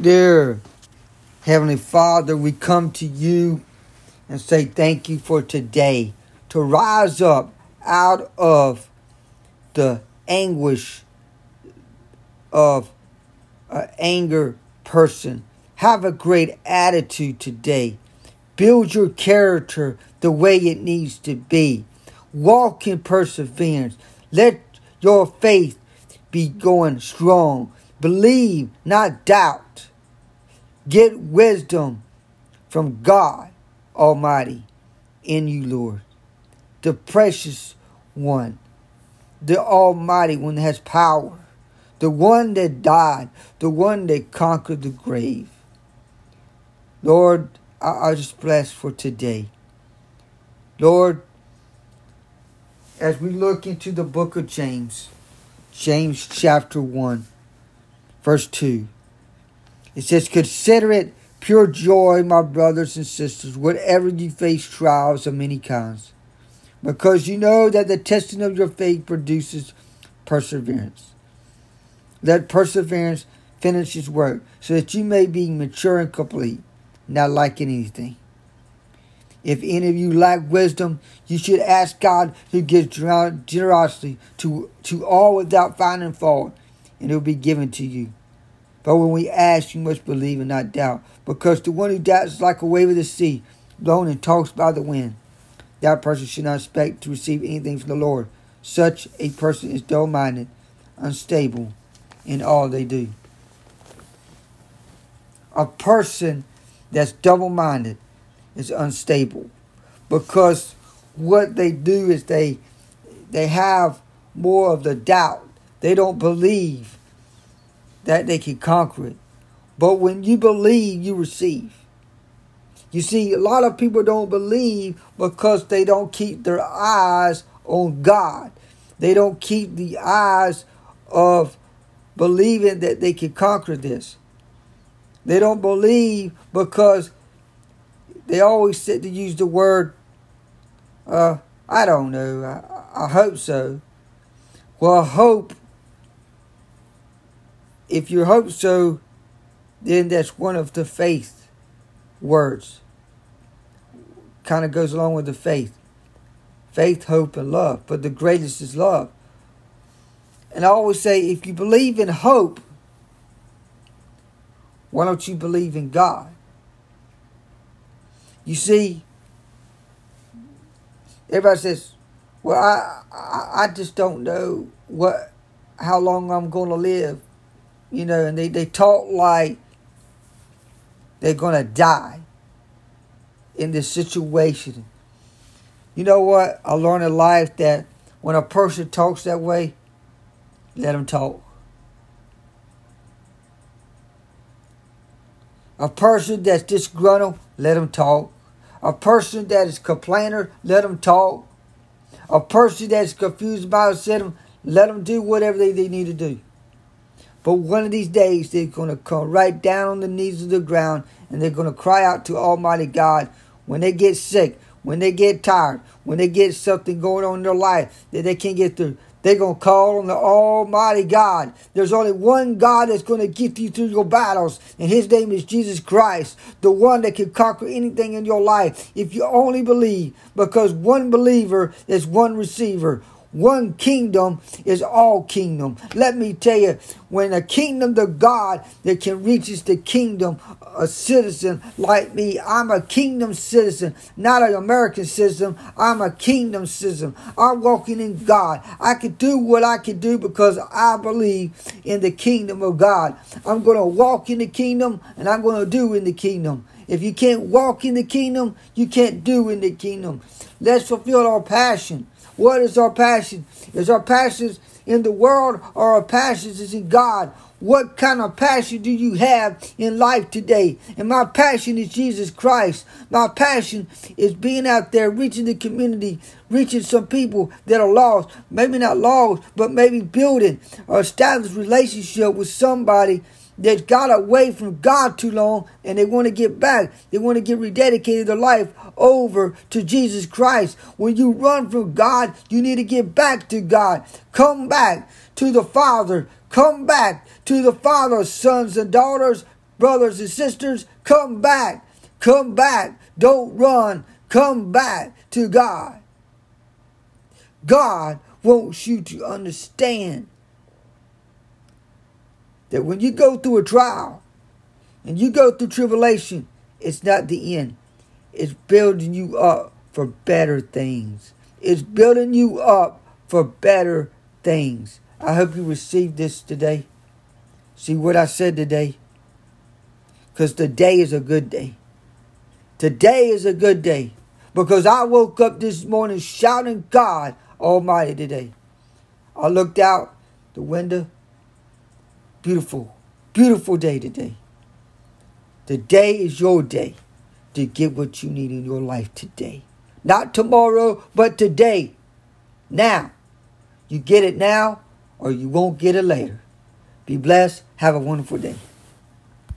Dear Heavenly Father, we come to you and say thank you for today to rise up out of the anguish of an anger person. Have a great attitude today. Build your character the way it needs to be. Walk in perseverance. Let your faith be going strong. Believe, not doubt. Get wisdom from God Almighty in you, Lord. The precious one, the Almighty one that has power, the one that died, the one that conquered the grave. Lord, I, I just bless for today. Lord, as we look into the book of James, James chapter 1, verse 2, it says, Consider it pure joy, my brothers and sisters, whatever you face trials of many kinds, because you know that the testing of your faith produces perseverance. Let perseverance finish its work, so that you may be mature and complete, not lacking anything. If any of you lack wisdom, you should ask God who gives generosity to, to all without finding fault, and it will be given to you. But when we ask, you must believe and not doubt, because the one who doubts is like a wave of the sea, blown and tossed by the wind. That person should not expect to receive anything from the Lord. Such a person is dull minded, unstable in all they do. A person that's double minded is unstable because what they do is they they have more of the doubt. They don't believe that they can conquer it. But when you believe, you receive. You see, a lot of people don't believe because they don't keep their eyes on God. They don't keep the eyes of believing that they can conquer this. They don't believe because they always said to use the word, uh, I don't know, I, I hope so. Well, hope, if you hope so, then that's one of the faith words. Kind of goes along with the faith. Faith, hope, and love. But the greatest is love. And I always say if you believe in hope, why don't you believe in God? You see, everybody says, "Well, I, I, I just don't know what, how long I'm going to live," you know, and they they talk like they're going to die in this situation. You know what? I learned in life that when a person talks that way, let them talk. A person that's disgruntled, let them talk. A person that is complainer, let them talk. A person that's confused about it, let them do whatever they, they need to do. But one of these days, they're going to come right down on the knees of the ground and they're going to cry out to Almighty God when they get sick, when they get tired, when they get something going on in their life that they can't get through. They're going to call on the Almighty God. There's only one God that's going to get you through your battles, and His name is Jesus Christ, the one that can conquer anything in your life if you only believe, because one believer is one receiver. One kingdom is all kingdom. Let me tell you, when a kingdom to God that can reach the kingdom, a citizen like me, I'm a kingdom citizen, not an American citizen. I'm a kingdom citizen. I'm walking in God. I can do what I can do because I believe in the kingdom of God. I'm going to walk in the kingdom and I'm going to do in the kingdom. If you can't walk in the kingdom, you can't do in the kingdom. Let's fulfill our passion. What is our passion? Is our passion in the world or our passion is in God? What kind of passion do you have in life today? And my passion is Jesus Christ. My passion is being out there, reaching the community, reaching some people that are lost. Maybe not lost, but maybe building or establish relationship with somebody that got away from God too long and they want to get back. They want to get rededicated their life over to Jesus Christ. When you run from God, you need to get back to God. Come back to the Father. Come back to the Father, sons and daughters. brothers and sisters, come back. Come back. Don't run. Come back to God. God wants you to understand that when you go through a trial and you go through tribulation, it's not the end. It's building you up for better things. It's building you up for better things. I hope you received this today. See what I said today? Because today is a good day. Today is a good day. Because I woke up this morning shouting God Almighty today. I looked out the window. Beautiful, beautiful day today. Today is your day to get what you need in your life today. Not tomorrow, but today. Now. You get it now, or you won't get it later. Be blessed. Have a wonderful day.